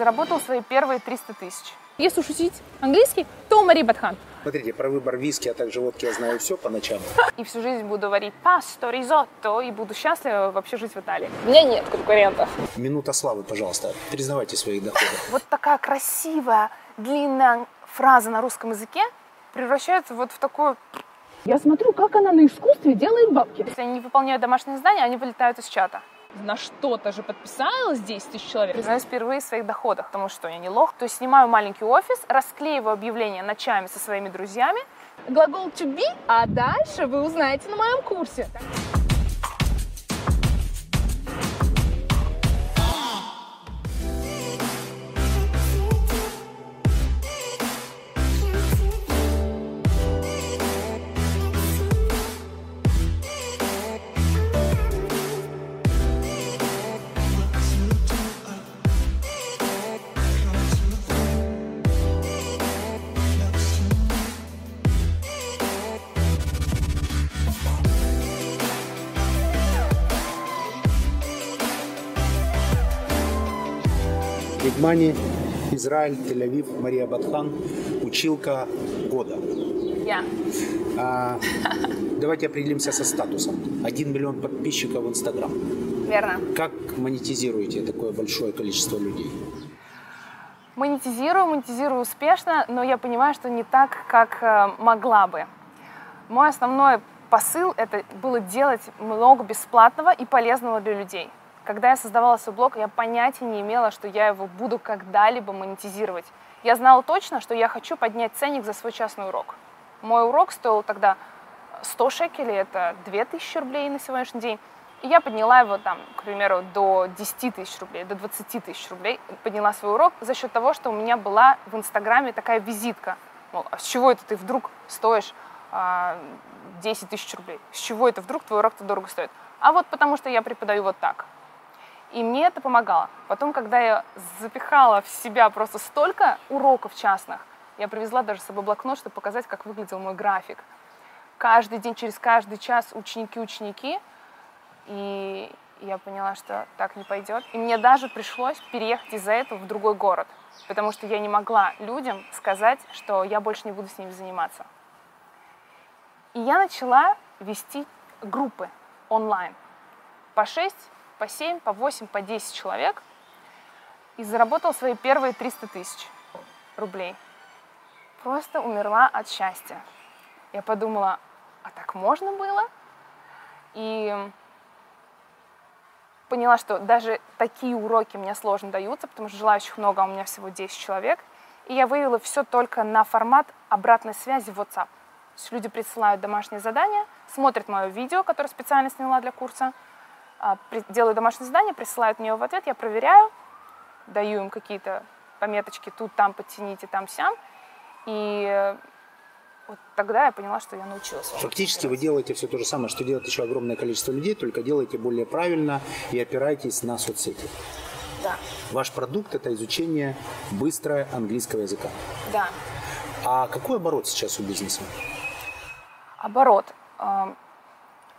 заработал свои первые 300 тысяч. Если шутить английский, то Мари Батхан. Смотрите, про выбор виски, а также водки я знаю все по ночам. И всю жизнь буду варить пасту, ризотто и буду счастлива вообще жить в Италии. У меня нет конкурентов. Минута славы, пожалуйста. Признавайте свои доходы. Вот такая красивая, длинная фраза на русском языке превращается вот в такую... Я смотрю, как она на искусстве делает бабки. Если они не выполняют домашнее задание, они вылетают из чата. На что-то же подписалось 10 тысяч человек. Признаюсь впервые в своих доходах, потому что я не лох. То есть снимаю маленький офис, расклеиваю объявления ночами со своими друзьями. Глагол to be, а дальше вы узнаете на моем курсе. Бигмани, Израиль, Тель-Авив, Мария Батхан, училка года. Я. А, давайте определимся со статусом. 1 миллион подписчиков в Инстаграм. Верно. Как монетизируете такое большое количество людей? Монетизирую, монетизирую успешно, но я понимаю, что не так, как э, могла бы. Мой основной посыл – это было делать много бесплатного и полезного для людей. Когда я создавала свой блог, я понятия не имела, что я его буду когда-либо монетизировать. Я знала точно, что я хочу поднять ценник за свой частный урок. Мой урок стоил тогда 100 шекелей, это 2000 рублей на сегодняшний день. И я подняла его там, к примеру, до 10 тысяч рублей, до 20 тысяч рублей. Подняла свой урок за счет того, что у меня была в Инстаграме такая визитка. Мол, а с чего это ты вдруг стоишь а, 10 тысяч рублей? С чего это вдруг твой урок-то дорого стоит? А вот потому что я преподаю вот так. И мне это помогало. Потом, когда я запихала в себя просто столько уроков частных, я привезла даже с собой блокнот, чтобы показать, как выглядел мой график. Каждый день, через каждый час ученики-ученики. И я поняла, что так не пойдет. И мне даже пришлось переехать из-за этого в другой город, потому что я не могла людям сказать, что я больше не буду с ними заниматься. И я начала вести группы онлайн по 6 по 7, по 8, по 10 человек и заработал свои первые 300 тысяч рублей. Просто умерла от счастья. Я подумала, а так можно было? И поняла, что даже такие уроки мне сложно даются, потому что желающих много, а у меня всего 10 человек. И я вывела все только на формат обратной связи в WhatsApp. То есть люди присылают домашнее задание, смотрят мое видео, которое специально сняла для курса, делаю домашнее задание, присылают мне его в ответ, я проверяю, даю им какие-то пометочки тут, там, подтяните, там, сям. И э, вот тогда я поняла, что я научилась. Фактически вы делаете все то же самое, что делает еще огромное количество людей, только делаете более правильно и опираетесь на соцсети. Да. Ваш продукт – это изучение быстрое английского языка. Да. А какой оборот сейчас у бизнеса? Оборот.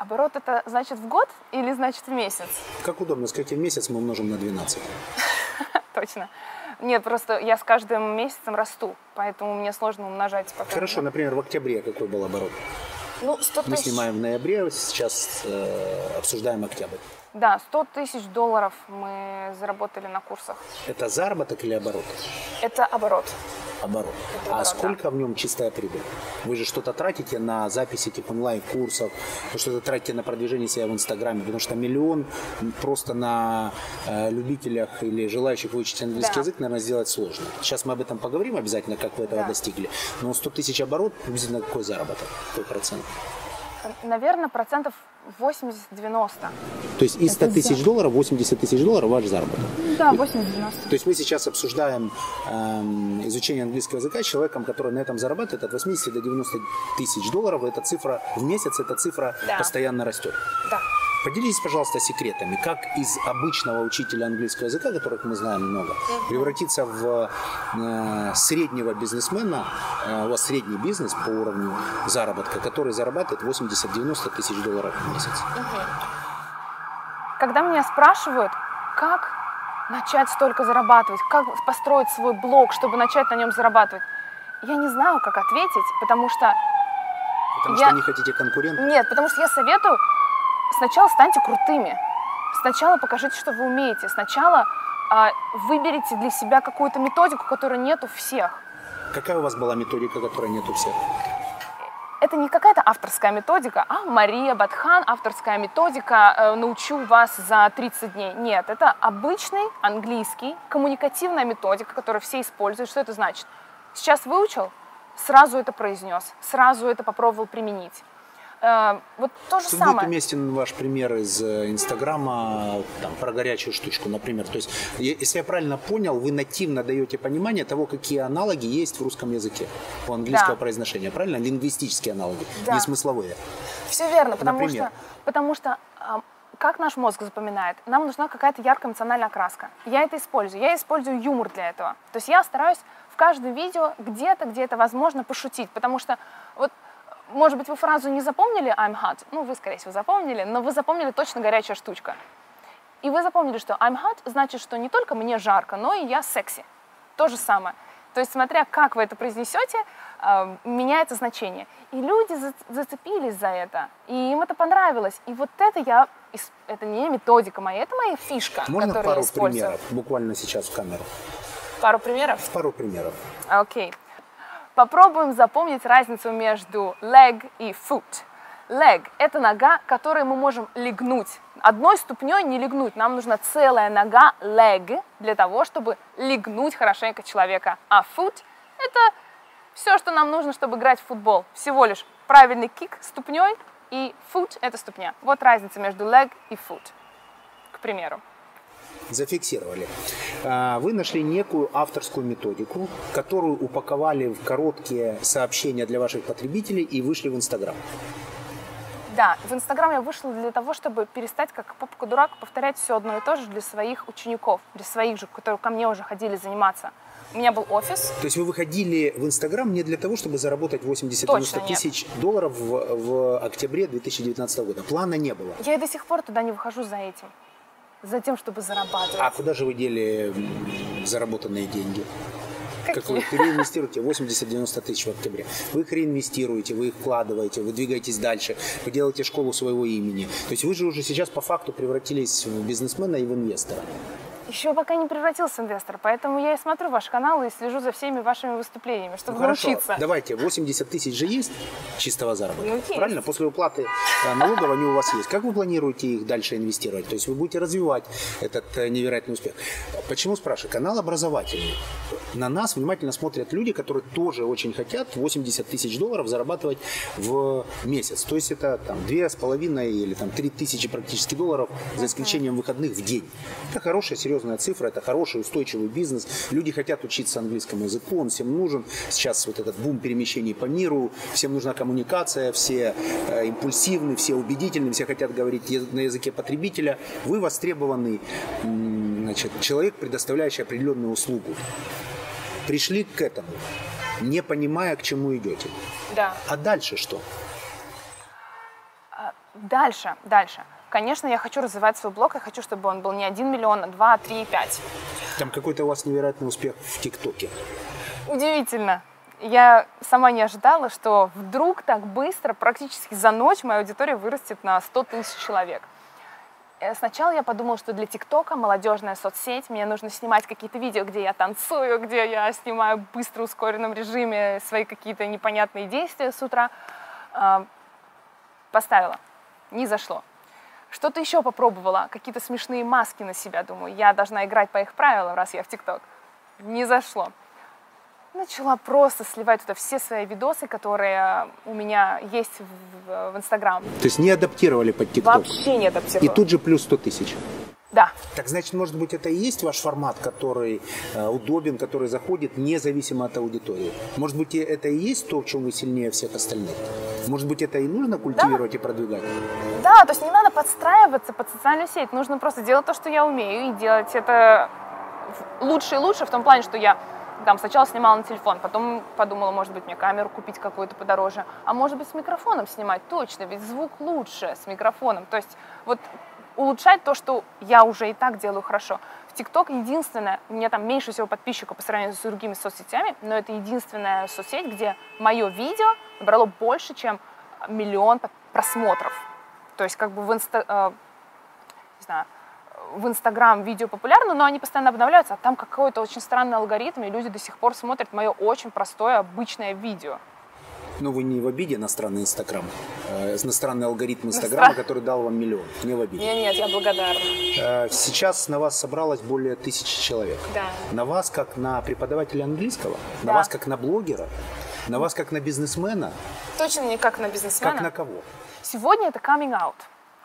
Оборот это значит в год или значит в месяц? Как удобно, скажите, в месяц мы умножим на 12. Точно. Нет, просто я с каждым месяцем расту, поэтому мне сложно умножать. Пока Хорошо, например, в октябре какой был оборот? Ну, 100 Мы тысяч. снимаем в ноябре, сейчас э, обсуждаем октябрь. Да, 100 тысяч долларов мы заработали на курсах. Это заработок или оборот? Это оборот. Оборот. А сколько в нем чистая прибыль? Вы же что-то тратите на записи этих онлайн-курсов, вы что-то тратите на продвижение себя в Инстаграме, потому что миллион просто на э, любителях или желающих выучить английский Да. язык, наверное, сделать сложно. Сейчас мы об этом поговорим обязательно, как вы этого Да. достигли. Но 100 тысяч оборот, приблизительно какой заработок? Какой процент? Наверное, процентов 80-90. То есть из 100 тысяч долларов, 80 тысяч долларов ваш заработок. Да, 80-90. То есть мы сейчас обсуждаем эм, изучение английского языка с человеком, который на этом зарабатывает от 80 до 90 тысяч долларов. Эта цифра в месяц, эта цифра Да. постоянно растет. Да. Поделитесь, пожалуйста, секретами, как из обычного учителя английского языка, которых мы знаем много, превратиться в э, среднего бизнесмена, э, у вас средний бизнес по уровню заработка, который зарабатывает 80-90 тысяч долларов в месяц. Когда меня спрашивают, как начать столько зарабатывать? Как построить свой блог, чтобы начать на нем зарабатывать? Я не знаю, как ответить, потому что... Потому я... что не хотите конкурентов? Нет, потому что я советую, сначала станьте крутыми. Сначала покажите, что вы умеете. Сначала э, выберите для себя какую-то методику, которой нет у всех. Какая у вас была методика, которая нет у всех? это не какая-то авторская методика, а Мария Батхан, авторская методика, э, научу вас за 30 дней. Нет, это обычный английский, коммуникативная методика, которую все используют. Что это значит? Сейчас выучил, сразу это произнес, сразу это попробовал применить. Э, вот то же Тут самое. будет уместен ваш пример из э, Инстаграма там, про горячую штучку, например. То есть, если я правильно понял, вы нативно даете понимание того, какие аналоги есть в русском языке у английского Да. произношения, правильно? Лингвистические аналоги, Да. не смысловые. Все верно, потому Например? что, потому что а, как наш мозг запоминает? Нам нужна какая-то яркая эмоциональная окраска. Я это использую. Я использую юмор для этого. То есть я стараюсь в каждом видео где-то, где это возможно, пошутить. Потому что вот может быть, вы фразу не запомнили I'm hot, ну, вы, скорее всего, запомнили, но вы запомнили точно горячая штучка. И вы запомнили, что I'm hot значит, что не только мне жарко, но и я секси. То же самое. То есть, смотря как вы это произнесете, э, меняется значение. И люди за- зацепились за это, и им это понравилось. И вот это я, это не методика моя, это моя фишка, Можно которую пару я использую. примеров, буквально сейчас в камеру? Пару примеров? Пару примеров. Окей. Попробуем запомнить разницу между leg и foot. Leg – это нога, которой мы можем легнуть. Одной ступней не легнуть. Нам нужна целая нога leg для того, чтобы легнуть хорошенько человека. А foot – это все, что нам нужно, чтобы играть в футбол. Всего лишь правильный кик ступней и foot – это ступня. Вот разница между leg и foot, к примеру. Зафиксировали. А, Вы нашли некую авторскую методику, которую упаковали в короткие сообщения для ваших потребителей и вышли в Инстаграм. Да, в Инстаграм я вышла для того, чтобы перестать, как попка-дурак, повторять все одно и то же для своих учеников, для своих же, которые ко мне уже ходили заниматься. У меня был офис, То есть вы выходили в Инстаграм не для того, чтобы заработать 80-90 Точно нет. тысяч долларов в, в октябре 2019 года. Плана не было. я и до сих пор туда не выхожу за этим, за тем, чтобы зарабатывать. А куда же вы дели заработанные деньги? Как вы их реинвестируете 80-90 тысяч в октябре. Вы их реинвестируете, вы их вкладываете, вы двигаетесь дальше, вы делаете школу своего имени. То есть вы же уже сейчас по факту превратились в бизнесмена и в инвестора. Еще пока не превратился в инвестор, поэтому я и смотрю ваш канал и слежу за всеми вашими выступлениями, чтобы Ну, хорошо, научиться. давайте, 80 тысяч же есть чистого заработка, Ну, есть. правильно? После уплаты э, налогов они у вас есть. Как вы планируете их дальше инвестировать? То есть вы будете развивать этот э, невероятный успех. Почему спрашиваю? Канал образовательный. На нас внимательно смотрят люди, которые тоже очень хотят 80 тысяч долларов зарабатывать в месяц. То есть это там две с половиной или там три тысячи практически долларов за исключением выходных в день. Это хорошая, серьезная цифра, это хороший, устойчивый бизнес. Люди хотят учиться английскому языку, он всем нужен. Сейчас вот этот бум перемещений по миру, всем нужна коммуникация, все э, импульсивны, все убедительны, все хотят говорить на языке потребителя. Вы востребованный значит, человек, предоставляющий определенную услугу. Пришли к этому, не понимая, к чему идете. Да. А дальше что? Дальше, дальше. Конечно, я хочу развивать свой блог, я хочу, чтобы он был не 1 миллион, а 2, 3, 5. Там какой-то у вас невероятный успех в ТикТоке. Удивительно. Я сама не ожидала, что вдруг так быстро, практически за ночь, моя аудитория вырастет на 100 тысяч человек. Э, Сначала я подумала, что для ТикТока молодежная соцсеть, мне нужно снимать какие-то видео, где я танцую, где я снимаю быстро в ускоренном режиме свои какие-то непонятные действия с утра. А, Поставила, не зашло. Что-то еще попробовала, какие-то смешные маски на себя, думаю, я должна играть по их правилам, раз я в ТикТок. Не зашло начала просто сливать туда все свои видосы, которые у меня есть в, Инстаграм. То есть не адаптировали под ТикТок. Вообще не И адаптировала. тут же плюс 100 тысяч. Да, Так значит, может быть, это и есть ваш формат, который э, удобен, который заходит независимо от аудитории? Может быть, это и есть то, в чем вы сильнее всех остальных? Может быть, это и нужно культивировать и продвигать? да, то есть не надо подстраиваться под социальную сеть, нужно просто делать то, что я умею, и делать это лучше и лучше в том плане, что я там сначала снимала на телефон, потом подумала, может быть, мне камеру купить какую-то подороже, а может быть, с микрофоном снимать, точно, ведь звук лучше с микрофоном. То есть вот улучшать то, что я уже и так делаю хорошо. В ТикТок единственное, у меня там меньше всего подписчиков по сравнению с другими соцсетями, но это единственная соцсеть, где мое видео набрало больше, чем миллион просмотров. То есть как бы в, инста, э, не знаю, в Инстаграм видео популярны, но они постоянно обновляются, а там какой-то очень странный алгоритм, и люди до сих пор смотрят мое очень простое, обычное видео. Ну, вы не в обиде на странный Инстаграм, э, на странный алгоритм Инстаграма, который дал вам миллион. Не в обиде. Нет, нет, я благодарна. Э, сейчас на вас собралось более тысячи человек. Да. На вас как на преподавателя английского, Да. на вас как на блогера, на вас как на бизнесмена, Точно не как на бизнесмена. как на кого? Сегодня это coming out.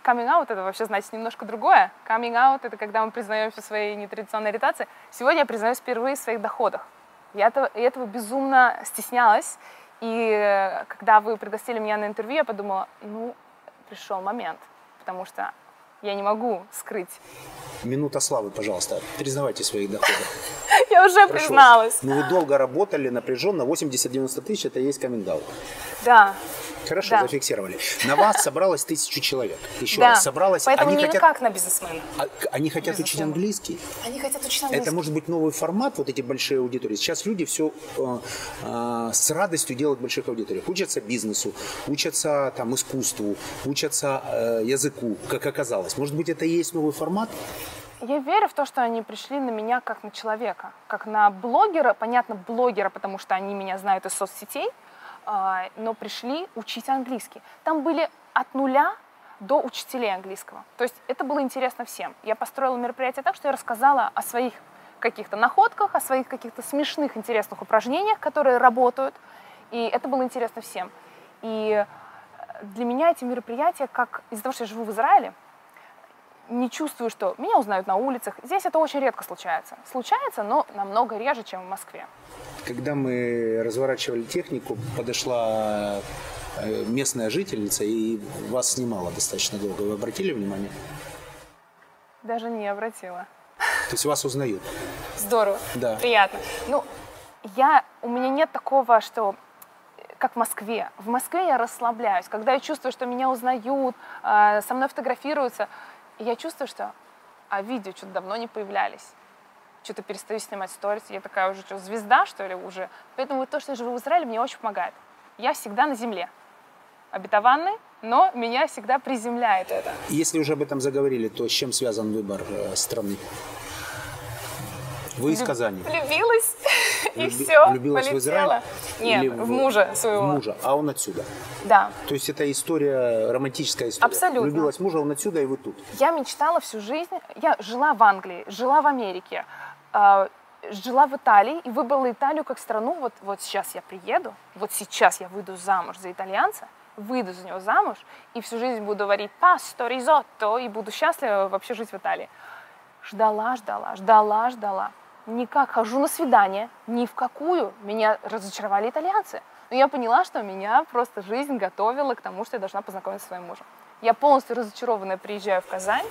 Coming out это вообще значит немножко другое. Coming out это когда мы признаемся в своей нетрадиционной ориентации. Сегодня я признаюсь впервые в своих доходах. Я этого, я этого безумно стеснялась. И э, когда вы пригласили меня на интервью, я подумала, ну, пришел момент. Потому что я не могу скрыть. Минута славы, пожалуйста. Признавайте свои доходы. Я уже Прошу призналась. Ну, вы долго работали, напряженно. 80-90 тысяч – это и есть каминг Да. Хорошо, Да. зафиксировали. На вас собралось тысячу человек. Еще да. раз, собралось. Поэтому они не хотят, как на бизнесмена. а- они хотят учить Безусловно. английский. Они хотят учить Это английский. может быть новый формат, вот эти большие аудитории. Сейчас люди все с радостью делают в больших аудиториях. Учатся бизнесу, учатся там, искусству, учатся э, языку, как оказалось. Может быть, это и есть новый формат? Я верю в то, что они пришли на меня как на человека, как на блогера, понятно, блогера, потому что они меня знают из соцсетей, но пришли учить английский. Там были от нуля до учителей английского. То есть это было интересно всем. Я построила мероприятие так, что я рассказала о своих каких-то находках, о своих каких-то смешных, интересных упражнениях, которые работают. И это было интересно всем. И э, для меня эти мероприятия, как из-за того, что я живу в Израиле, не чувствую, что меня узнают на улицах. Здесь это очень редко случается. Случается, но намного реже, чем в Москве. Когда мы разворачивали технику, подошла э, местная жительница и вас снимала достаточно долго. Вы обратили внимание? Даже не обратила. То есть вас узнают. Здорово. Да. Приятно. Ну, я, у меня нет такого, что э, как в Москве. В Москве я расслабляюсь. Когда я чувствую, что меня узнают, э, со мной фотографируются, и я чувствую, что а видео что-то давно не появлялись. Что-то перестаю снимать сторис. Я такая уже что, звезда, что ли, уже. Поэтому вот то, что я живу в Израиле, мне очень помогает. Я всегда на земле. Обетованный, но меня всегда приземляет это. Если уже об этом заговорили, то с чем связан выбор э, страны? Вы из Казани. Влюбилась, и все, влюбилась в. Израиль? Нет, в мужа своего. В мужа, а он отсюда. Да. То есть это история, романтическая история. Абсолютно. Влюбилась в мужа, он отсюда, и вы тут. Я мечтала всю жизнь, я жила в Англии, жила в Америке, э, жила в Италии и выбрала Италию как страну. Вот, вот сейчас я приеду, вот сейчас я выйду замуж за итальянца, выйду за него замуж и всю жизнь буду варить пасто, ризотто и буду счастлива вообще жить в Италии. Ждала, ждала, ждала, ждала. Никак хожу на свидание, ни в какую. Меня разочаровали итальянцы. Но я поняла, что меня просто жизнь готовила к тому, что я должна познакомиться со своим мужем. Я полностью разочарованная приезжаю в Казань,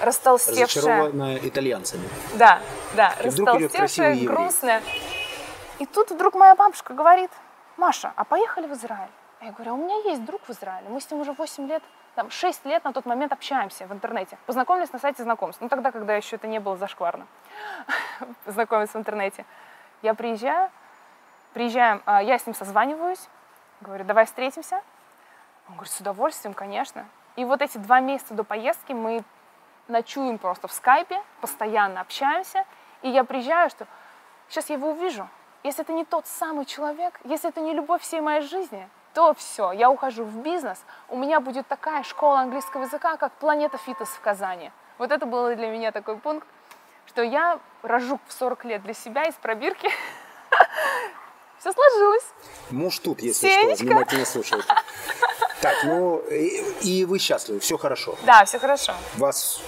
растолстевшая. Разочарована итальянцами. Да, да, И растолстевшая, грустная. И тут вдруг моя бабушка говорит, Маша, а поехали в Израиль? А я говорю, а у меня есть друг в Израиле, мы с ним уже 8 лет, там, 6 лет на тот момент общаемся в интернете. Познакомились на сайте знакомств, ну тогда, когда еще это не было зашкварно, познакомиться в интернете. Я приезжаю, приезжаем, а, я с ним созваниваюсь, говорю, давай встретимся. Он говорит, с удовольствием, конечно. И вот эти два месяца до поездки мы ночуем просто в скайпе, постоянно общаемся, и я приезжаю, что сейчас я его увижу. Если это не тот самый человек, если это не любовь всей моей жизни, то все, я ухожу в бизнес, у меня будет такая школа английского языка, как Планета Фитнес в Казани. Вот это был для меня такой пункт, что я рожу в 40 лет для себя из пробирки. Все сложилось. Муж тут, если Сенечка. что, внимательно слушает. Так, ну и, и вы счастливы, все хорошо. Да, все хорошо. Вас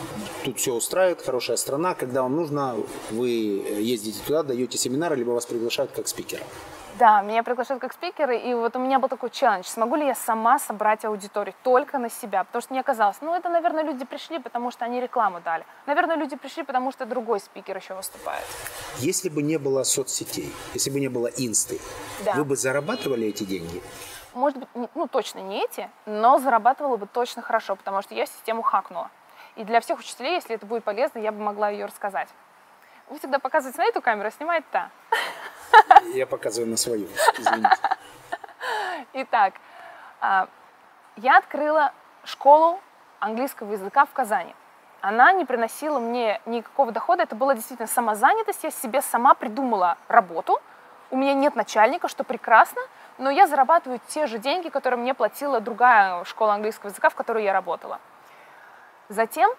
тут все устраивает, хорошая страна. Когда вам нужно, вы ездите туда, даете семинары, либо вас приглашают как спикера. Да, меня приглашают как спикера, и вот у меня был такой челлендж, смогу ли я сама собрать аудиторию только на себя, потому что мне казалось, ну это, наверное, люди пришли, потому что они рекламу дали, наверное, люди пришли, потому что другой спикер еще выступает. Если бы не было соцсетей, если бы не было инсты, Да. вы бы зарабатывали эти деньги? Может быть, ну точно не эти, но зарабатывала бы точно хорошо, потому что я систему хакнула. И для всех учителей, если это будет полезно, я бы могла ее рассказать. Вы всегда показываете на эту камеру, а снимает та. Я показываю на свою, извините. Итак, а, я открыла школу английского языка в Казани. Она не приносила мне никакого дохода, это была действительно самозанятость, я себе сама придумала работу, у меня нет начальника, что прекрасно, но я зарабатываю те же деньги, которые мне платила другая школа английского языка, в которой я работала. Затем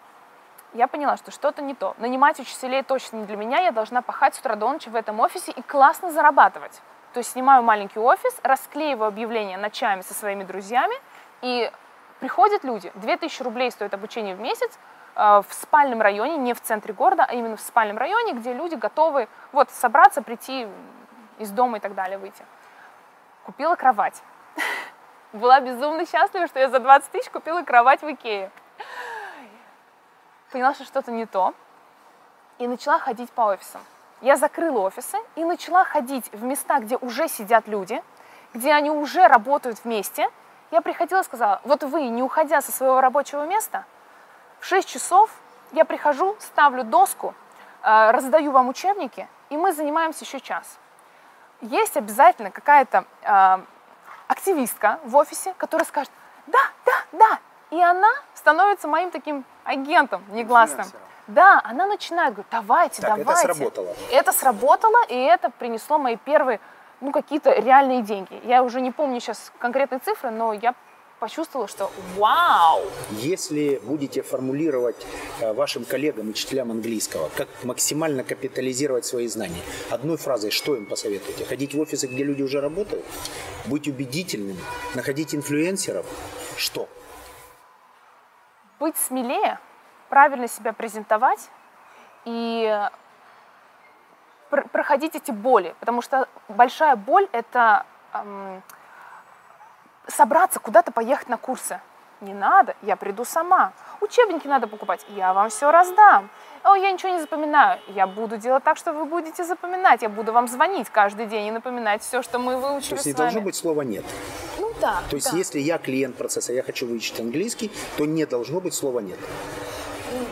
я поняла, что что-то не то. Нанимать учителей точно не для меня, я должна пахать с утра до ночи в этом офисе и классно зарабатывать. То есть снимаю маленький офис, расклеиваю объявления ночами со своими друзьями, и приходят люди. 2000 рублей стоит обучение в месяц э, в спальном районе, не в центре города, а именно в спальном районе, где люди готовы вот собраться, прийти из дома и так далее, выйти. Купила кровать. Была безумно счастлива, что я за 20 тысяч купила кровать в Икее. Поняла, что что-то не то, и начала ходить по офисам. Я закрыла офисы и начала ходить в места, где уже сидят люди, где они уже работают вместе. Я приходила и сказала, вот вы, не уходя со своего рабочего места, в 6 часов я прихожу, ставлю доску, э, раздаю вам учебники, и мы занимаемся еще час. Есть обязательно какая-то э, активистка в офисе, которая скажет, да, да, да, и она становится моим таким агентом негласным. Да, она начинает говорить, давайте, так, давайте. это сработало. Это сработало, и это принесло мои первые, ну, какие-то реальные деньги. Я уже не помню сейчас конкретные цифры, но я почувствовала, что вау! Если будете формулировать э, вашим коллегам, учителям английского, как максимально капитализировать свои знания, одной фразой что им посоветуете? Ходить в офисы, где люди уже работают? Быть убедительным? Находить инфлюенсеров? Что? Быть смелее, правильно себя презентовать и пр- проходить эти боли, потому что большая боль это эм, собраться куда-то поехать на курсы. Не надо, я приду сама. Учебники надо покупать, я вам все раздам. О, я ничего не запоминаю. Я буду делать так, что вы будете запоминать. Я буду вам звонить каждый день и напоминать все, что мы выучили То есть не должно быть слова «нет». Да. То есть да. если я клиент процесса, я хочу выучить английский, то не должно быть слова «нет».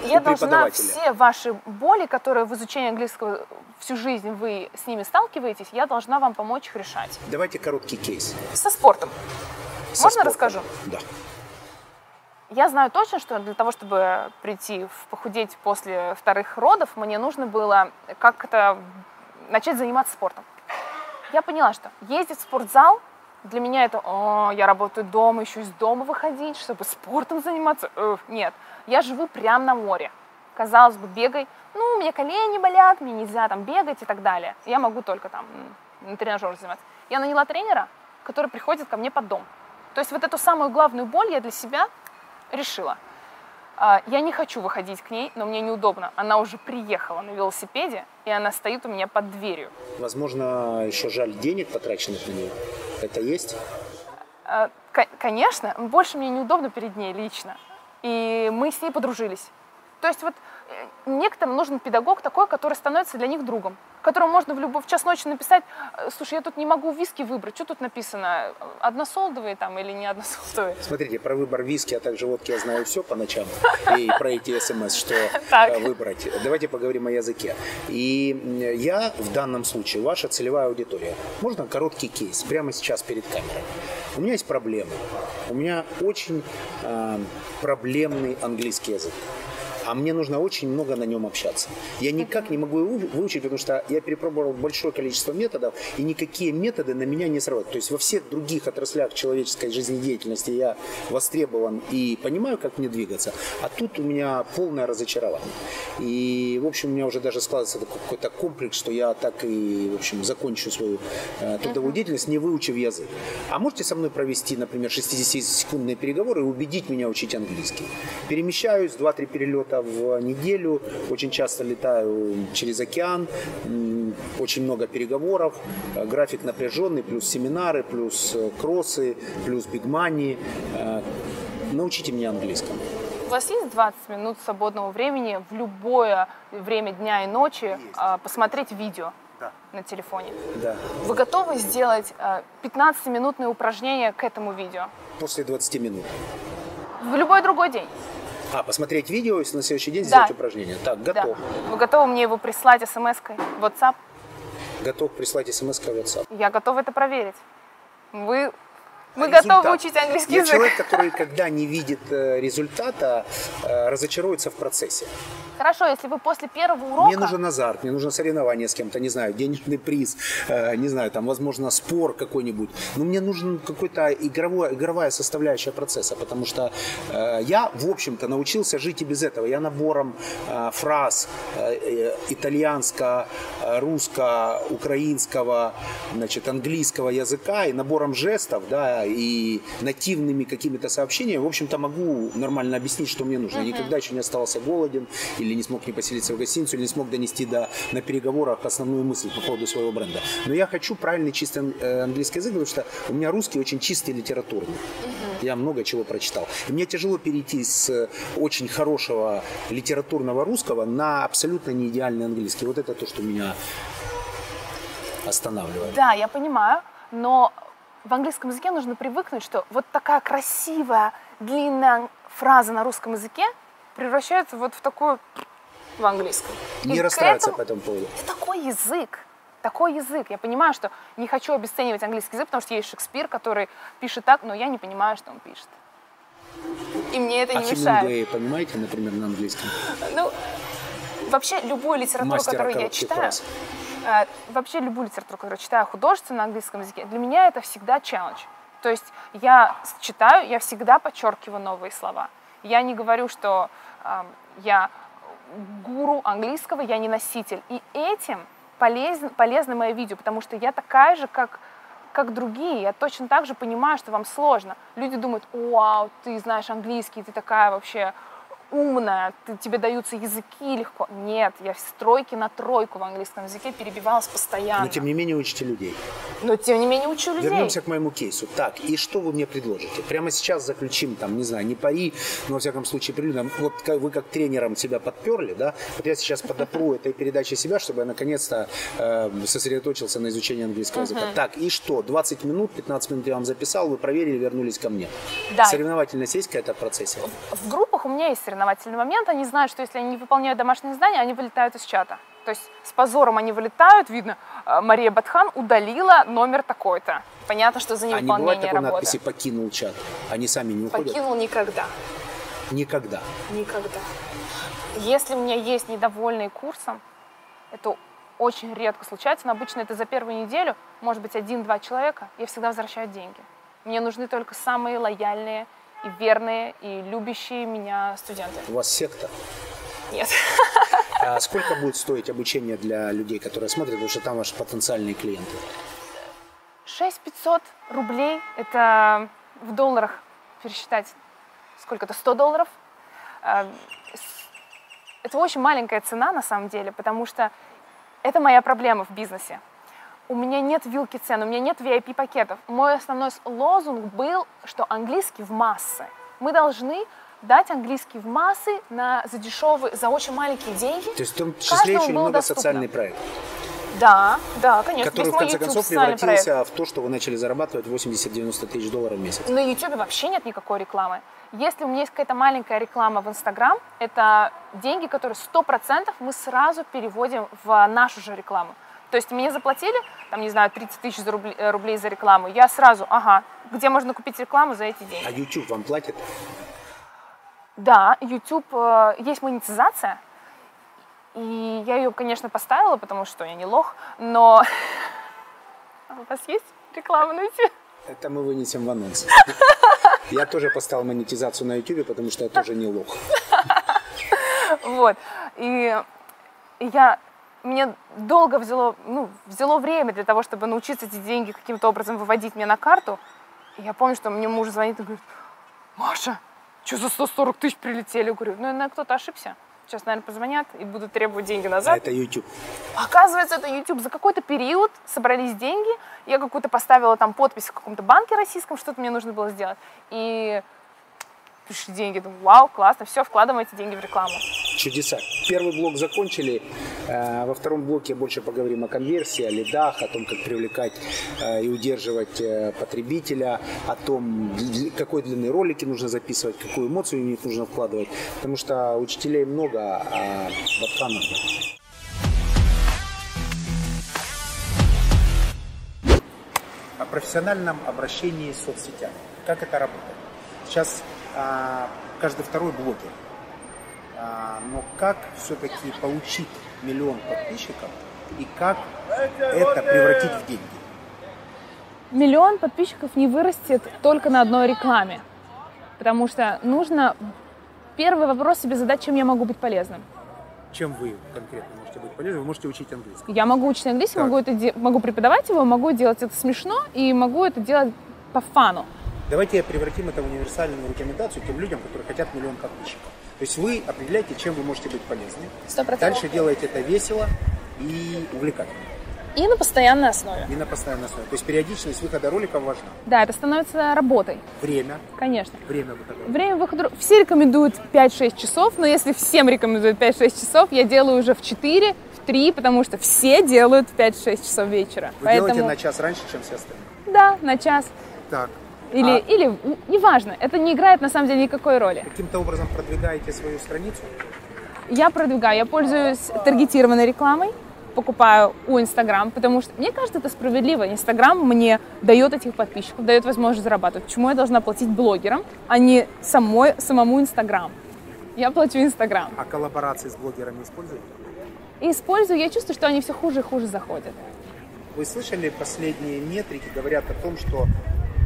Я должна все ваши боли, которые в изучении английского всю жизнь вы с ними сталкиваетесь, я должна вам помочь их решать. Давайте короткий кейс. Со спортом. Со Можно спортом. расскажу? Да. Я знаю точно, что для того, чтобы прийти в похудеть после вторых родов, мне нужно было как-то начать заниматься спортом. Я поняла, что ездить в спортзал для меня это, о, я работаю дома, еще из дома выходить, чтобы спортом заниматься. Э, нет, я живу прямо на море. Казалось бы, бегай, ну, у меня колени болят, мне нельзя там бегать и так далее. Я могу только там на тренажер заниматься. Я наняла тренера, который приходит ко мне под дом. То есть вот эту самую главную боль я для себя решила. А, Я не хочу выходить к ней, но мне неудобно. Она уже приехала на велосипеде, и она стоит у меня под дверью. Возможно, еще жаль денег, потраченных на нее. Это есть? А, ко- Конечно, больше мне неудобно перед ней лично. И мы с ней подружились. То есть вот э, некоторым нужен педагог такой, который становится для них другом, которому можно в любой в час ночи написать, «Э, слушай, я тут не могу виски выбрать, что тут написано, односолдовые там или не односолдовые? Смотрите, про выбор виски, а также водки я знаю все по ночам. И про эти смс, что э, выбрать. Давайте поговорим о языке. И я в данном случае, ваша целевая аудитория. Можно короткий кейс прямо сейчас перед камерой? У меня есть проблема. У меня очень э, проблемный английский язык. А мне нужно очень много на нем общаться. Я никак не могу его вы- выучить, потому что я перепробовал большое количество методов, и никакие методы на меня не срабатывают. То есть во всех других отраслях человеческой жизнедеятельности я востребован и понимаю, как мне двигаться. А тут у меня полное разочарование. И, в общем, у меня уже даже складывается какой-то комплекс, что я так и, в общем, закончу свою э, трудовую деятельность, не выучив язык. А можете со мной провести, например, 60-секундные переговоры и убедить меня учить английский? Перемещаюсь 2-3 перелета в неделю, очень часто летаю через океан, очень много переговоров, э, график напряженный, плюс семинары, плюс э, кроссы, плюс бигмани. Э, Научите меня английскому. У вас есть 20 минут свободного времени в любое время дня и ночи а, посмотреть видео на телефоне? Да. Вы готовы сделать а, 15-минутное упражнение к этому видео? После 20 минут. В любой другой день. А, посмотреть видео и на следующий день Да. сделать упражнение. Так, Да. готов. Вы готовы мне его прислать смс-кой WhatsApp? Готов прислать смс в WhatsApp. Я готова это проверить. Вы, вы Результат. готовы учить английский Я язык? человек, который, когда не видит э, результата, э, разочаруется в процессе. Хорошо, если вы после первого урока... Мне нужен азарт, мне нужно соревнование с кем-то, не знаю, денежный приз, э, не знаю, там, возможно, спор какой-нибудь. Но мне нужен какой-то игровой, игровая составляющая процесса, потому что я, в общем-то, научился жить и без этого. Я набором фраз итальянского, э, русского, украинского, значит, английского языка и набором жестов, да, и нативными какими-то сообщениями, в общем-то, могу нормально объяснить, что мне нужно. Я никогда еще не оставался голоден, или не смог не поселиться в гостиницу, или не смог донести до, на переговорах основную мысль по поводу своего бренда. Но я хочу правильный чистый э, английский язык, потому что у меня русский очень чистый литературный. Я много чего прочитал. И мне тяжело перейти с э, очень хорошего литературного русского на абсолютно не идеальный английский. Вот это то, что меня останавливает. Да, я понимаю, но в английском языке нужно привыкнуть, что вот такая красивая, длинная фраза на русском языке превращается вот в такую в английском. Не И расстраиваться этому- по этому поводу. Это такой язык. Такой язык. Я понимаю, что не хочу обесценивать английский язык, потому что есть Шекспир, который пишет так, но я не понимаю, что он пишет. И мне это А не мешает. Хемингуэй, понимаете, например, на английском? Ну, вообще любую литературу, Мастера которую я читаю, фраз. Э, вообще любую литературу, которую читаю художественно на английском языке, для меня это всегда челлендж. То есть я читаю, я всегда подчеркиваю новые слова. Я не говорю, что эм, я гуру английского, я не носитель. И этим полезен, полезно мое видео, потому что я такая же, как, как другие. Я точно так же понимаю, что вам сложно. Люди думают, вау, ты знаешь английский, ты такая вообще умная, ты, тебе даются языки легко. Нет, я в стройке на тройку в английском языке перебивалась постоянно. Но тем не менее учите людей. Но тем не менее учу людей. Вернемся к моему кейсу. Так, и что вы мне предложите? Прямо сейчас заключим, там, не знаю, не пари, но, во всяком случае, прилюдно. Вот как- вы как тренером себя подперли, да? Вот я сейчас подопру этой передачи себя, чтобы я наконец-то э, сосредоточился на изучении английского языка. Так, и что? 20 минут, 15 минут я вам записал, вы проверили, вернулись ко мне. Да. Соревновательность есть какая-то в процессе? В группах у меня есть соревновательный момент. Они знают, что если они не выполняют домашнее задание, они вылетают из чата. То есть с позором они вылетают, видно, э, Мария Батхан удалила номер такой-то. Понятно, что за А не бывает невыполнение такой работы. надписи «покинул чат»? Они сами не уходят? Покинул никогда. Никогда. Никогда. Если у меня есть недовольные курсом, это очень редко случается, но обычно это за первую неделю, может быть, один-два человека, я всегда возвращаю деньги. Мне нужны только самые лояльные и верные, и любящие меня студенты. У вас секта? Нет. А сколько будет стоить обучение для людей, которые смотрят, потому что там ваши потенциальные клиенты? 6500 рублей, это в долларах пересчитать, сколько это, 100 долларов. С- Это очень маленькая цена на самом деле, потому что это моя проблема в бизнесе. У меня нет вилки цен, у меня нет VIP-пакетов. Мой основной лозунг был, что английский в массы. Мы должны дать английский в массы на, за дешевые, за очень маленькие деньги. То есть в том числе Каждому еще немного доступно. социальный проект, Да, да, конечно. который в конце YouTube концов социальный проект. превратился в то, что вы начали зарабатывать 80-90 тысяч долларов в месяц. На YouTube вообще нет никакой рекламы. Если у меня есть какая-то маленькая реклама в Instagram, это деньги, которые 100% мы сразу переводим в нашу же рекламу. То есть мне заплатили, там, не знаю, 30 тысяч э, рублей за рекламу, я сразу, ага, где можно купить рекламу за эти деньги? А YouTube вам платит? Да, YouTube, э, есть монетизация, и я ее, конечно, поставила, потому что я не лох, но... А у вас есть реклама на YouTube? Это мы вынесем в анонс. Я тоже поставил монетизацию на YouTube, потому что я тоже не лох. Вот. И я мне долго взяло, ну, взяло время для того, чтобы научиться эти деньги каким-то образом выводить мне на карту. И я помню, что мне муж звонит и говорит, Маша, что за 140 тысяч прилетели? Я говорю, ну, наверное, кто-то ошибся. Сейчас, наверное, позвонят и будут требовать деньги А назад. это YouTube. Оказывается, это YouTube. За какой-то период собрались деньги, я какую-то поставила там подпись в каком-то банке российском, что-то мне нужно было сделать. И пришли деньги. Думаю, вау, классно, все, вкладываем эти деньги в рекламу. Чудеса. Первый блок закончили. Э, во втором блоке больше поговорим о конверсии, о лидах, о том, как привлекать э, и удерживать э, потребителя, о том, какой длины ролики нужно записывать, какую эмоцию в них нужно вкладывать. Потому что учителей много, а батханов О профессиональном обращении с соцсетями. Как это работает? Сейчас а, каждый второй блогер. А, но как все-таки получить миллион подписчиков и как это превратить в деньги? Миллион подписчиков не вырастет только на одной рекламе. Потому что нужно первый вопрос себе задать, чем я могу быть полезным. Чем вы конкретно можете быть полезны? Вы можете учить английский. Я могу учить английский, могу, это де- могу преподавать его, могу делать это смешно и могу это делать по фану. Давайте превратим это в универсальную рекомендацию тем людям, которые хотят миллион подписчиков. То есть вы определяете, чем вы можете быть полезны. Сто процентов. Дальше делаете это весело и увлекательно. И на постоянной основе. И на постоянной основе. То есть периодичность выхода роликов важна. Да, это становится работой, Время. конечно. Время выхода. Время выхода... Все рекомендуют 5-6 часов, но если всем рекомендуют 5-6 часов, я делаю уже в 4, в 3, потому что все делают в 5-6 часов вечера. Вы Поэтому, делаете на час раньше, чем все остальные. да, на час. Так. Или, А или неважно, это не играет на самом деле никакой роли. каким-то образом продвигаете свою страницу? Я продвигаю, я пользуюсь таргетированной рекламой, покупаю у Инстаграм, потому что мне кажется, это справедливо. Инстаграм мне дает этих подписчиков, дает возможность зарабатывать. Почему я должна платить блогерам, а не самой, самому Инстаграм? Я плачу Инстаграм. А коллаборации с блогерами используете? И использую, я чувствую, что они все хуже и хуже заходят. Вы слышали, последние метрики говорят о том, что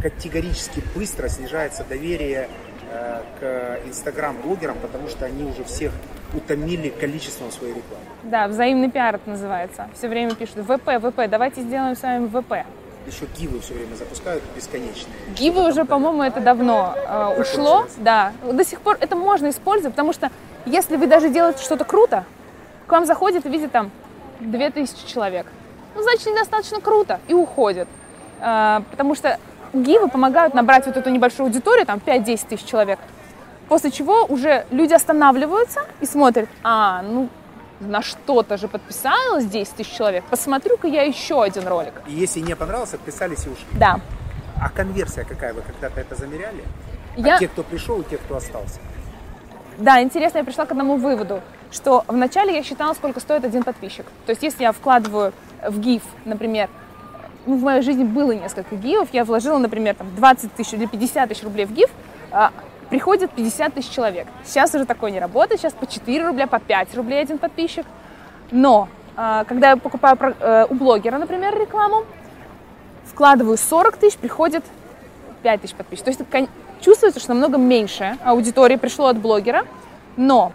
категорически быстро снижается доверие э, к инстаграм-блогерам, потому что они уже всех утомили количеством своей рекламы. Да, взаимный пиар это называется. Все время пишут ВП, ВП, давайте сделаем с вами ВП. Еще гивы все время запускают бесконечные. Гивы уже, по-моему, это давно э, ушло. Да, до сих пор это можно использовать, потому что если вы даже делаете что-то круто, к вам заходит и видит там 2000 человек. Ну, значит, недостаточно круто и уходит. Э, потому что гивы помогают набрать вот эту небольшую аудиторию, там 5-10 тысяч человек. После чего уже люди останавливаются и смотрят, а, ну, на что-то же подписалось 10 тысяч человек, посмотрю-ка я еще один ролик. И если не понравился, отписались и ушли. Да, А конверсия какая? Вы когда-то это замеряли? Я- А те, кто пришел, и те, кто остался? Да, интересно, я пришла к одному выводу, что вначале я считала, сколько стоит один подписчик. То есть, если я вкладываю в гиф, например, ну, в моей жизни было несколько гифов, я вложила, например, там, 20 тысяч или 50 тысяч рублей в гиф, а, приходит 50 тысяч человек. Сейчас уже такое не работает, сейчас по 4 рубля, по 5 рублей один подписчик. Но, а, когда я покупаю про- э, у блогера, например, рекламу, вкладываю 40 тысяч, приходит 5 тысяч подписчиков. То есть кон- чувствуется, что намного меньше аудитории пришло от блогера, но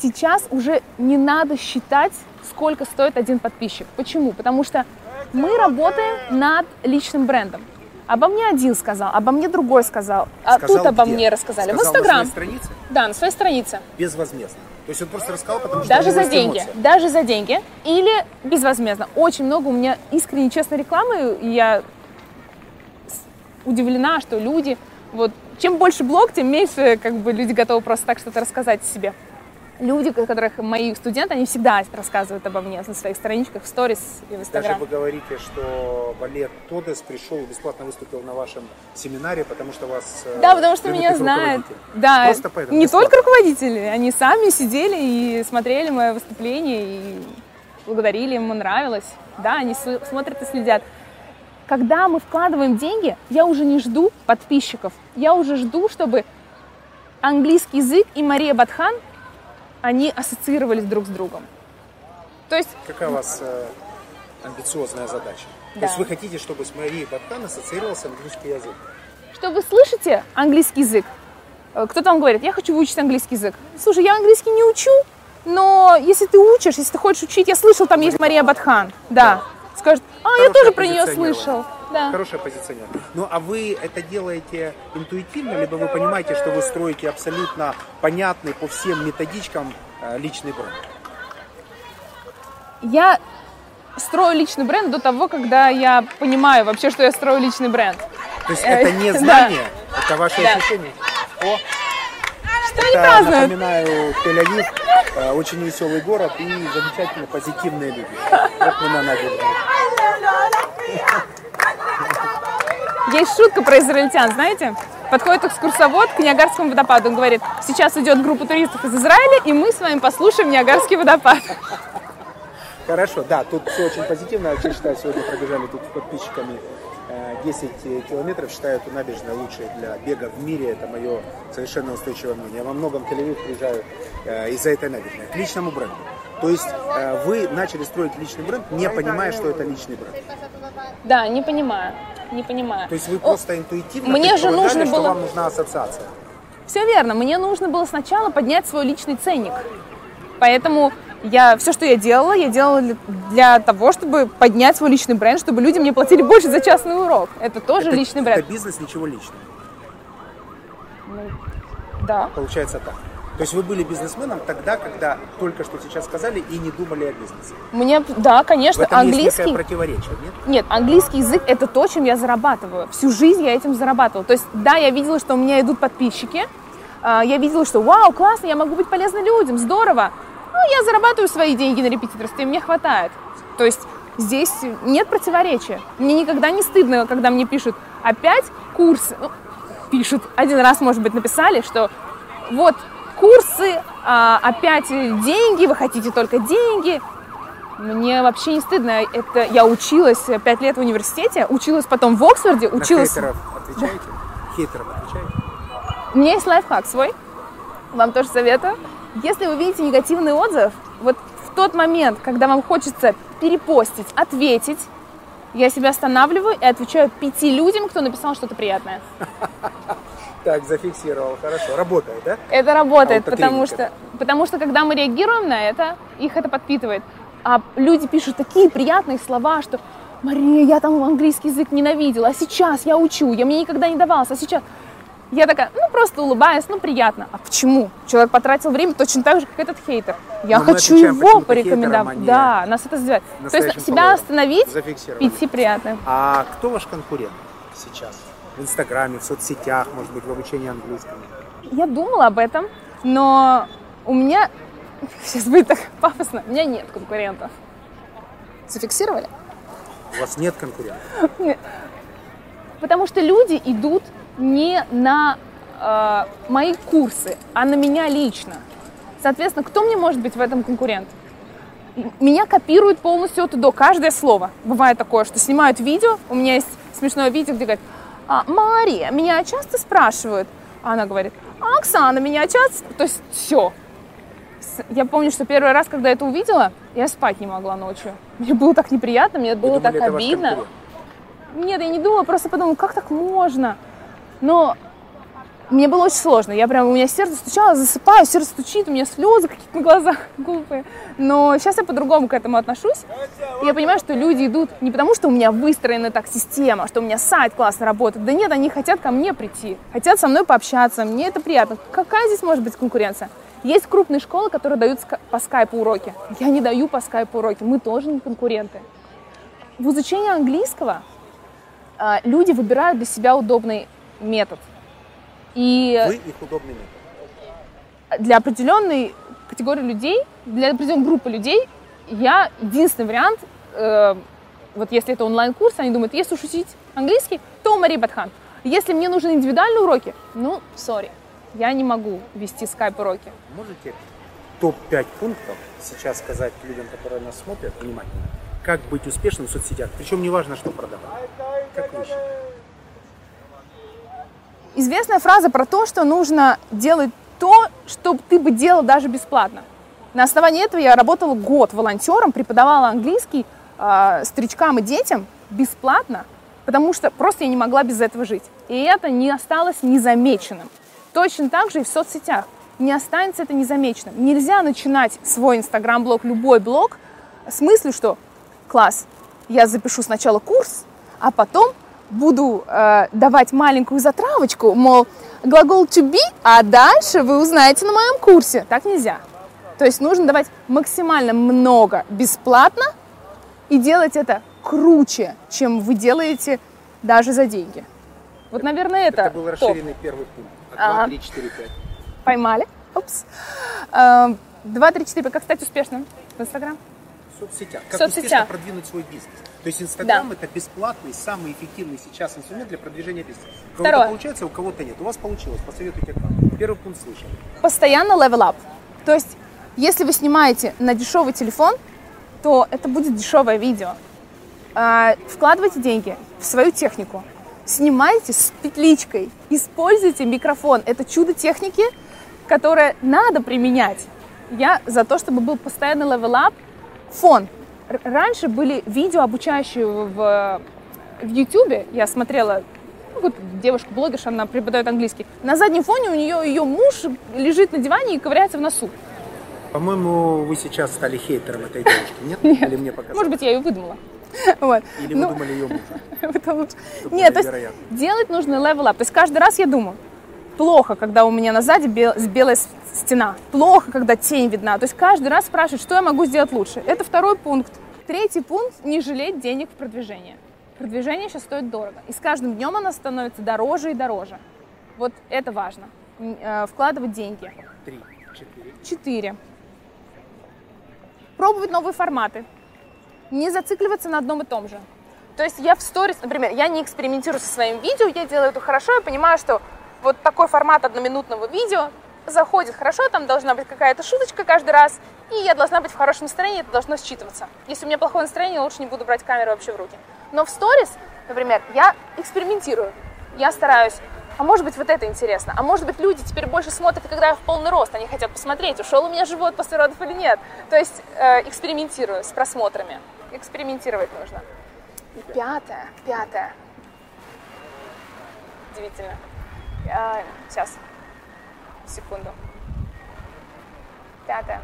сейчас уже не надо считать, сколько стоит один подписчик. Почему? Потому что мы работаем над личным брендом. Обо мне один сказал, обо мне другой сказал, а Сказал тут обо где? мне рассказали. в Сказал на Инстаграм. своей странице? Да, на своей странице. Безвозмездно. То есть он просто рассказал, потому что Даже за деньги. эмоция. Даже за деньги. Или безвозмездно. Очень много у меня искренней честной рекламы, и я удивлена, что люди, вот, чем больше блог, тем меньше, как бы, люди готовы просто так что-то рассказать о себе. Люди, которых мои студенты, они всегда рассказывают обо мне на своих страничках, в сторис и в Даже Инстаграм. вы говорите, что Валет Тодес пришел и бесплатно выступил на вашем семинаре, потому что вас э, Да, потому что меня знают. Да, Просто поэтому, не бесплатно. только руководители, они сами сидели и смотрели мое выступление и благодарили, ему нравилось. Да, они смотрят и следят. Когда мы вкладываем деньги, я уже не жду подписчиков. Я уже жду, чтобы английский язык и Мария Батхан, они ассоциировались друг с другом. То есть Какая у вас э, амбициозная задача? То Да. есть вы хотите, чтобы с Марией Батхан ассоциировался английский язык? что вы слышите английский язык. Э, Кто-то вам говорит, я хочу выучить английский язык. Слушай, я английский не учу, но если ты учишь, если ты хочешь учить, я слышал, там есть Мария Батхан. Да. Скажет, а, я Хорошее тоже про нее слышал. Да. Хорошее позиционирование. Ну, а вы это делаете интуитивно, либо вы понимаете, что вы строите абсолютно понятный по всем методичкам э, личный бренд? Я строю личный бренд до того, когда я понимаю вообще, что я строю личный бренд. То есть Э, это не да. знание, это ваши Да. ощущения. О, Что Это, празднуют? напоминаю, Тель-Авив, э, очень веселый город и замечательно позитивные люди. Вот мы на набережной. Есть шутка про израильтян, знаете? Подходит экскурсовод к Ниагарскому водопаду. Он говорит, сейчас идет группа туристов из Израиля, и мы с вами послушаем Ниагарский водопад. Хорошо, да, тут все очень позитивно. Я считаю, сегодня пробежали тут с подписчиками э, 10 километров. Считаю эту набережную лучшей для бега в мире. Это мое совершенно устойчивое мнение. Я во многом Тель-Авив приезжаю э, из-за этой набережной. К личному бренду. То есть э, вы начали строить личный бренд, не понимая, что это личный бренд. Да, не понимаю, не понимаю. То есть вы просто интуитивно мне же нужно что было- вам нужна ассоциация. Все верно. Мне нужно было сначала поднять свой личный ценник. Поэтому я все, что я делала, я делала для, того, чтобы поднять свой личный бренд, чтобы люди мне платили больше за частный урок. Это тоже это, личный бренд. Это бизнес, ничего личного. Да. Получается так. То есть вы были бизнесменом тогда, когда только что сейчас сказали и не думали о бизнесе. Мне, да, В конечно, этом есть английский. некое противоречие, нет? Нет, английский язык это то, чем я зарабатываю. Всю жизнь я этим зарабатывала. То есть, да, я видела, что у меня идут подписчики. а, Я видела, что вау, классно, я могу быть полезна людям, здорово. Ну, я зарабатываю свои деньги на репетиторстве, мне хватает. То есть здесь нет противоречия. Мне никогда не стыдно, когда мне пишут опять курсы. Ну, пишут, один раз, может быть, написали, что вот курсы, а, опять деньги, вы хотите только деньги. Мне вообще не стыдно. Это я училась пять лет в университете, училась потом в Оксфорде, На училась. хейтеров отвечаете? Хейтерам отвечаете? У меня есть лайфхак свой, вам тоже советую. Если вы видите негативный отзыв, вот в тот момент, когда вам хочется перепостить, ответить, я себя останавливаю и отвечаю пяти людям, кто написал что-то приятное. Так, зафиксировал, хорошо. Работает, да? Это работает, потому что, потому что когда мы реагируем на это, их это подпитывает. А люди пишут такие приятные слова, что Мария, я там английский язык ненавидела, а сейчас я учу, я мне никогда не давался, а сейчас... Я такая, ну просто улыбаюсь, ну приятно. А почему? Человек потратил время точно так же, как этот хейтер. Я Но мы хочу его порекомендовать. хейтерам, а Да, нас это задевает. То есть себя остановить, идти приятно. А кто ваш конкурент сейчас? В Инстаграме, в соцсетях, может быть, в обучении английскому? Я думала об этом, но у меня, сейчас будет так пафосно, у меня нет конкурентов. Зафиксировали? У вас нет конкурентов? Потому что люди идут не на э, мои курсы, а на меня лично. Соответственно, кто мне может быть в этом конкурент? Меня копируют полностью от и до, каждое слово. Бывает такое, что снимают видео, у меня есть смешное видео, где говорят, «А, Мария, меня часто спрашивают. Она говорит, «А, Оксана, меня часто... То есть все. Я помню, что первый раз, когда это увидела, я спать не могла ночью. Мне было так неприятно, мне Вы было думали, так обидно. Нет, я не думала, просто подумала, как так можно? Но мне было очень сложно. Я прям, у меня сердце стучало, засыпаю, сердце стучит, у меня слезы какие-то на глазах глупые. Но сейчас я по-другому к этому отношусь. И я понимаю, что люди идут не потому, что у меня выстроена так система, что у меня сайт классно работает. Да нет, они хотят ко мне прийти, хотят со мной пообщаться, мне это приятно. Какая здесь может быть конкуренция? Есть крупные школы, которые дают по скайпу уроки. Я не даю по скайпу уроки, мы тоже не конкуренты. В изучении английского а, люди выбирают для себя удобный метод. И Вы их удобный метод. для определенной категории людей, для определенной группы людей, я единственный вариант, э, вот если это онлайн-курс, они думают, если уж учить английский, то у Марии Батхан. Если мне нужны индивидуальные уроки, ну, сори, я не могу вести скайп-уроки. Можете топ-5 пунктов сейчас сказать людям, которые нас смотрят внимательно, как быть успешным в соцсетях? Причем не важно, что продавать. Как вы считаете? Известная фраза про то, что нужно делать то, что ты бы делал даже бесплатно. На основании этого я работала год волонтером, преподавала английский э, старичкам и детям бесплатно, потому что просто я не могла без этого жить. И это не осталось незамеченным. Точно так же и в соцсетях. Не останется это незамеченным. Нельзя начинать свой инстаграм-блог, любой блог, с мыслью, что класс, я запишу сначала курс, а потом буду э, давать маленькую затравочку, мол, глагол to be, а дальше вы узнаете на моем курсе. Так нельзя. То есть нужно давать максимально много бесплатно и делать это круче, чем вы делаете даже за деньги. Вот, наверное, это, Это был топ. расширенный первый пункт. А Ага. 2, 3, 4, 5. Поймали. Упс. Э, Два, три, четыре. Как стать успешным в Инстаграм? В соцсетях. Как Соцсетях. успешно продвинуть свой бизнес. То есть Инстаграм это бесплатный, самый эффективный сейчас инструмент для продвижения бизнеса. У кого-то Второе. получается, у кого-то нет. У вас получилось. Посоветуйте как. Первый пункт слышал. Постоянно level up. То есть, если вы снимаете на дешевый телефон, то это будет дешевое видео. А, Вкладывайте деньги в свою технику. Снимайте с петличкой. Используйте микрофон. Это чудо техники, которое надо применять. Я за то, чтобы был постоянный level up. Фон. Раньше были видео, обучающие в, в YouTube. Я смотрела ну, вот девушка-блогерша, она преподает английский. На заднем фоне у нее ее муж лежит на диване и ковыряется в носу. По-моему, вы сейчас стали хейтером этой девушки, нет? Нет. Или мне показалось? Может быть, я ее выдумала. Вот. Или Ну, вы думали ее мужа? это лучше. Нет, то есть делать нужно up. То есть каждый раз я думаю, плохо, когда у меня на сзади бел- белая стена, плохо, когда тень видна. То есть каждый раз спрашивать, что я могу сделать лучше. Это второй пункт. Третий пункт – не жалеть денег в продвижение. Продвижение сейчас стоит дорого. И с каждым днем оно становится дороже и дороже. Вот это важно. Э, Вкладывать деньги. Три, четыре. Четыре. Пробовать новые форматы. Не зацикливаться на одном и том же. То есть я в сторис, например, я не экспериментирую со своим видео, я делаю это хорошо, я понимаю, что вот такой формат одноминутного видео заходит хорошо, там должна быть какая-то шуточка каждый раз, и я должна быть в хорошем настроении, это должно считываться. Если у меня плохое настроение, лучше не буду брать камеру вообще в руки. Но в сторис, например, я экспериментирую. Я стараюсь, а может быть вот это интересно, а может быть люди теперь больше смотрят, когда я в полный рост, они хотят посмотреть, ушел у меня живот после родов или нет. То есть э, экспериментирую с просмотрами. Экспериментировать нужно. И пятое, пятое. Удивительно. Я- сейчас. Секунду. Пятое.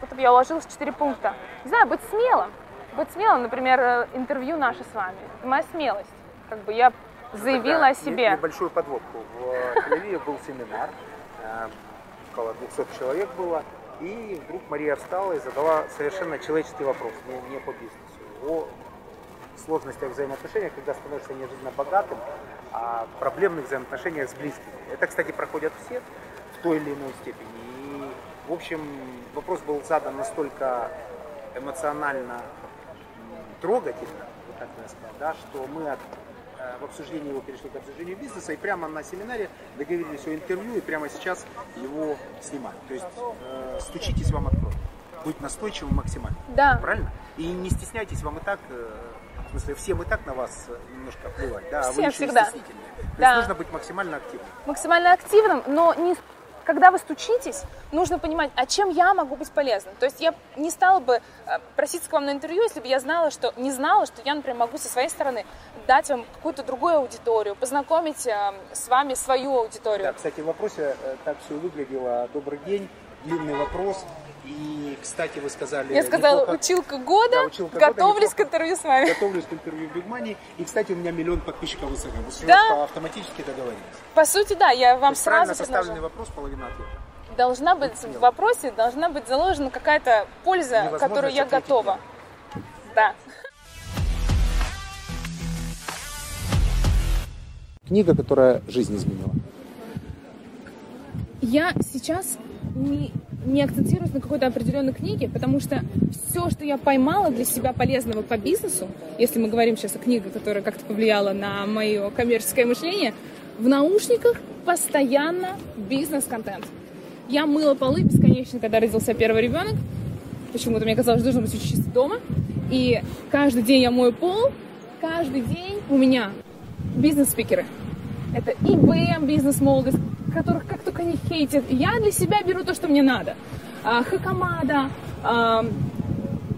Будто бы я уложилась в четыре пункта. Не знаю, быть смелым. Быть смелым, например, э, интервью наше с вами. Это моя смелость. Как бы я заявила Тогда о себе. не- Небольшую подводку. В Тель-Авиве был семинар, э, около 200 человек было, и вдруг Мария встала и задала совершенно человеческий вопрос, не, не по бизнесу, о сложностях взаимоотношений, когда становишься неожиданно богатым, о проблемных взаимоотношениях с близкими. Это, кстати, проходят все в той или иной степени. И, в общем, вопрос был задан настолько эмоционально трогательно, вот так можно сказать, да, что мы от, э, в обсуждении его перешли к обсуждению бизнеса и прямо на семинаре договорились о интервью и прямо сейчас его снимаем. То есть э, стучитесь, вам откроют. Быть настойчивым максимально. Да. Правильно? И не стесняйтесь, вам и так, э, в смысле, всем и так на вас э, немножко плевать, да, а вы Всем еще всегда. То Да. есть нужно быть максимально активным. максимально активным, но не, когда вы стучитесь, нужно понимать, а чем я могу быть полезным. То есть я не стала бы э, проситься к вам на интервью, если бы я знала, что не знала, что я, например, могу со своей стороны дать вам какую-то другую аудиторию, познакомить э, с вами свою аудиторию. Да, кстати, в вопросе так все выглядело. Добрый день, длинный вопрос. И, кстати, вы сказали... я сказала, неплохо- училка года, Да, училка года, готовлюсь неплохо. к интервью с вами. Готовлюсь к интервью в Big Money. И, кстати, у меня миллион подписчиков в Инстаграме. Мы Да. автоматически договорились. По сути, да, я То вам правильно сразу поставленный предложу. вопрос, половина ответа. Должна быть в вопросе, должна быть заложена какая-то польза, Невозможность которую я ответить готова. Да. Книга, которая жизнь изменила. Я сейчас не, не акцентируюсь на какой-то определенной книге, потому что все, что я поймала для себя полезного по бизнесу, если мы говорим сейчас о книге, которая как-то повлияла на мое коммерческое мышление, в наушниках постоянно бизнес-контент. Я мыла полы бесконечно, когда родился первый ребенок. Почему-то мне казалось, что должно быть очень чисто дома. И каждый день я мою пол, каждый день у меня бизнес-спикеры. Это IBM бизнес-молодость, которых как только не хейтят. Я для себя беру то, что мне надо. А, Хакамада,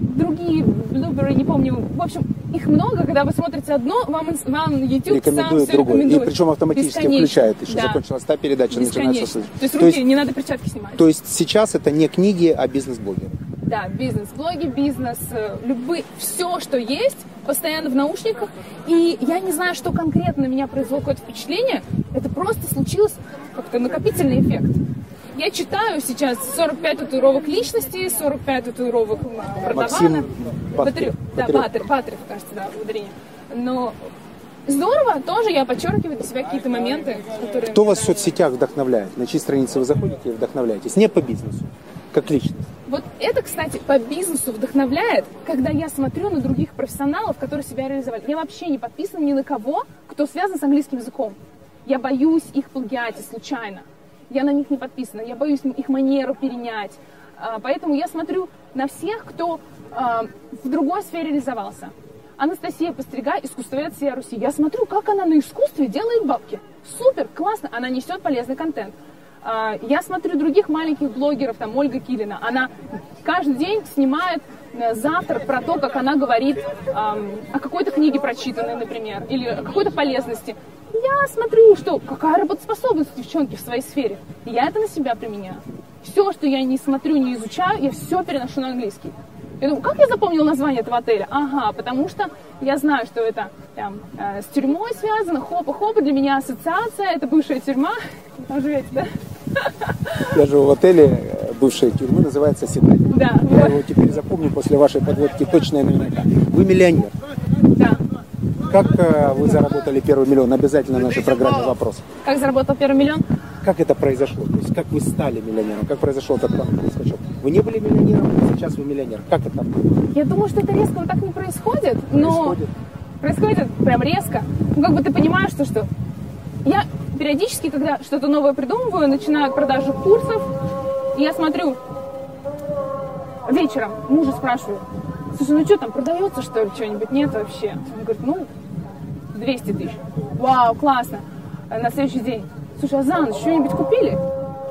другие, Blueberry, не помню. В общем, их много. Когда вы смотрите одно, вам, вам YouTube сам Рекомендует все другой. И рекомендует. причем автоматически Бесконечно. включает. Еще Да. закончилась та передача, начинается. То есть руки не надо перчатки снимать. то есть сейчас это не книги, а бизнес-блогеры. Да, бизнес-блоги, бизнес, э, любые, все, что есть, постоянно в наушниках. И я не знаю, что конкретно на меня произвело какое-то впечатление. Это просто случилось как-то накопительный эффект. Я читаю сейчас 45 татуировок личности, 45 татуировок. Максим. Батырев. Да. Батырев, Батырев, кажется, да, ударение. Но Здорово, тоже я подчеркиваю для себя какие-то моменты, которые... Кто вас в соцсетях вдохновляет? На чьи страницы вы заходите и вдохновляетесь? Не по бизнесу, как личность. Вот это, кстати, по бизнесу вдохновляет, когда я смотрю на других профессионалов, которые себя реализовали. Я вообще не подписана ни на кого, кто связан с английским языком. Я боюсь их плагиатить случайно. Я на них не подписана. Я боюсь их манеру перенять. А, Поэтому я смотрю на всех, кто а, в другой сфере реализовался. Анастасия Постригай, искусствовед всей Руси. Я смотрю, как она на искусстве делает бабки. Супер, классно, она несет полезный контент. А, Я смотрю других маленьких блогеров, там Ольга Килина, она каждый день снимает завтрак про то, как она говорит ам, о какой-то книге прочитанной, например, или о какой-то полезности. Я смотрю, что какая работоспособность девчонки в своей сфере. Я это на себя применяю. Все, что я не смотрю, не изучаю, я все переношу на английский. Я думаю, как я запомнила название этого отеля? Ага, потому что я знаю, что это там, э, с тюрьмой связано, хопа-хопа, для меня ассоциация, это бывшая тюрьма. Там живете, да? Я живу в отеле э, бывшей тюрьмы, называется Сидай. Да, Я вот, его теперь запомню после вашей подводки точно и наверняка. Вы миллионер. да. Как э, вы заработали первый миллион? Обязательно в нашей программе вопрос. Как заработал первый миллион? Как это произошло? То есть как вы стали миллионером? Как произошел этот скачок? Вы не были миллионером, сейчас вы миллионер. Как это? Я думаю, что это резко вот так не происходит, но Происходит. происходит прям резко. Ну, как бы ты понимаешь, что, что я периодически, когда что-то новое придумываю, начинаю продажу курсов, и я смотрю вечером, мужа спрашиваю, слушай, ну что там, продается что ли что-нибудь? Нет вообще. Он говорит, ну, 200 тысяч. Вау, классно. На следующий день, слушай, а за ночь что-нибудь купили?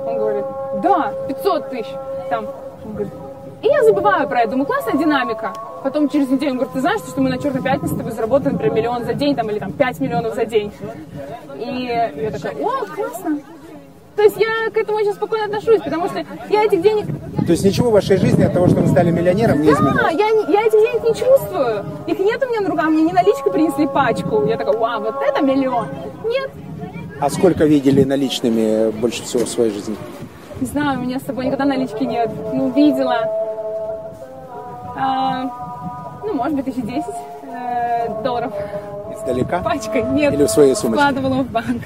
Он говорит, да, 500 тысяч. Там, он говорит, и я забываю про это, думаю, классная динамика. Потом через неделю он говорит, ты знаешь, что мы на Черной пятнице тобой заработаем, например, миллион за день, там, или там 5 миллионов за день. И я такая, о, классно. То есть я к этому очень спокойно отношусь, потому что я этих денег... То есть ничего в вашей жизни от того, что вы стали миллионером, не Да, изменилось? я, я этих денег не чувствую. Их нет у меня на руках, мне не наличка принесли пачку. Я такая, вау, вот это миллион. Нет, А сколько видели наличными больше всего в своей жизни? Не знаю, у меня с собой никогда налички нет. Ну, видела. А, ну, может быть, еще 10 э, долларов Издалека? пачкой. Нет. Или в своей сумочке? Вкладывала в банк.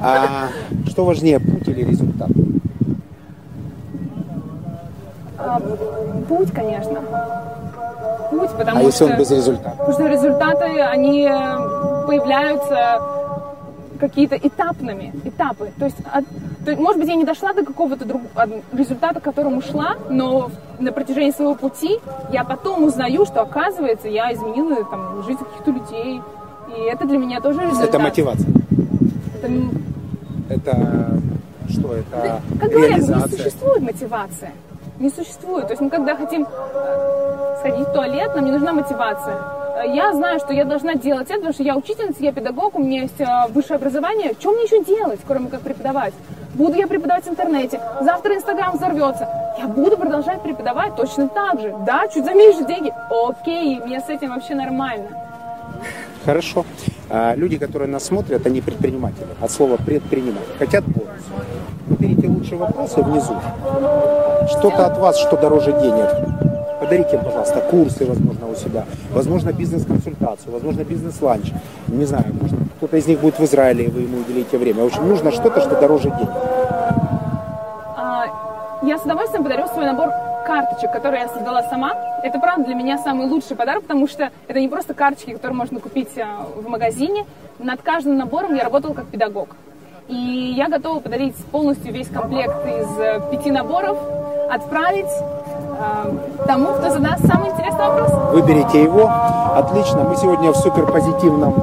А что важнее, путь или результат? А, путь, конечно. Путь, потому А что... если он без результата? Потому что результаты, они э, появляются какие-то этапными, этапы. То есть, от- то может быть, я не дошла до какого-то друг- результата, к которому шла, но на протяжении своего пути я потом узнаю, что, оказывается, я изменила там, жизнь каких-то людей. И это для меня тоже результат. Это мотивация. Это, Это что? Это как говорят, не реализация. существует мотивация. Не существует. То есть мы когда хотим э, сходить в туалет, нам не нужна мотивация. Я знаю, что я должна делать это, потому что я учительница, я педагог, у меня есть э, высшее образование. Что мне еще делать, кроме как преподавать? Буду я преподавать в интернете. Завтра Инстаграм взорвется. Я буду продолжать преподавать точно так же. Да, чуть за меньше деньги. Окей, мне с этим вообще нормально. Хорошо. А люди, которые нас смотрят, они предприниматели. От слова предприниматель. Хотят бонус. Выберите лучшие вопросы внизу. Что-то от вас, что дороже денег. Подарите пожалуйста, курсы, возможно, у себя. Возможно, бизнес-консультацию, возможно, бизнес-ланч. Не знаю, может, кто-то из них будет в Израиле, и вы ему уделите время. В общем, нужно что-то, что дороже денег. А, Я с удовольствием подарю свой набор карточек, которые я создала сама. Это, правда, для меня самый лучший подарок, потому что это не просто карточки, которые можно купить а, в магазине. Над каждым набором я работала как педагог. И я готова подарить полностью весь комплект из э, пяти наборов, отправить тому, кто задаст самый интересный вопрос. Выберите его. Отлично. Мы сегодня в суперпозитивном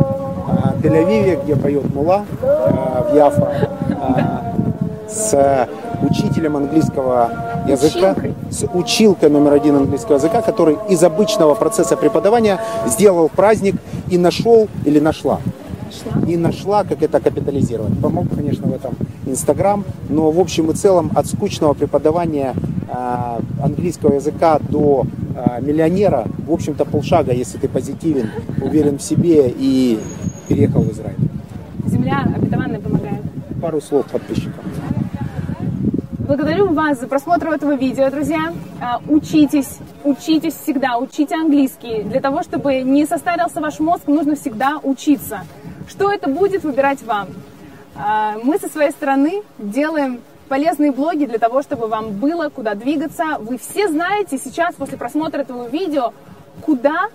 а, Тель-Авиве, где поет Мула а, в Яфа а, с учителем английского языка, Училкой. с училкой номер один английского языка, который из обычного процесса преподавания сделал праздник и нашел или нашла и нашла, как это капитализировать. Помог, конечно, в этом Инстаграм, но в общем и целом от скучного преподавания английского языка до а, миллионера, в общем-то, полшага, если ты позитивен, уверен в себе и переехал в Израиль. Земля обетованная помогает. Пару слов подписчикам. Благодарю вас за просмотр этого видео, друзья. А, Учитесь, учитесь всегда, учите английский. Для того, чтобы не состарился ваш мозг, нужно всегда учиться. Что это будет, выбирать вам. Мы со своей стороны делаем полезные блоги для того, чтобы вам было куда двигаться. Вы все знаете сейчас, после просмотра этого видео, куда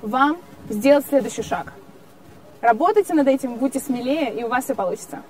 вам сделать следующий шаг. Работайте над этим, будьте смелее, и у вас все получится.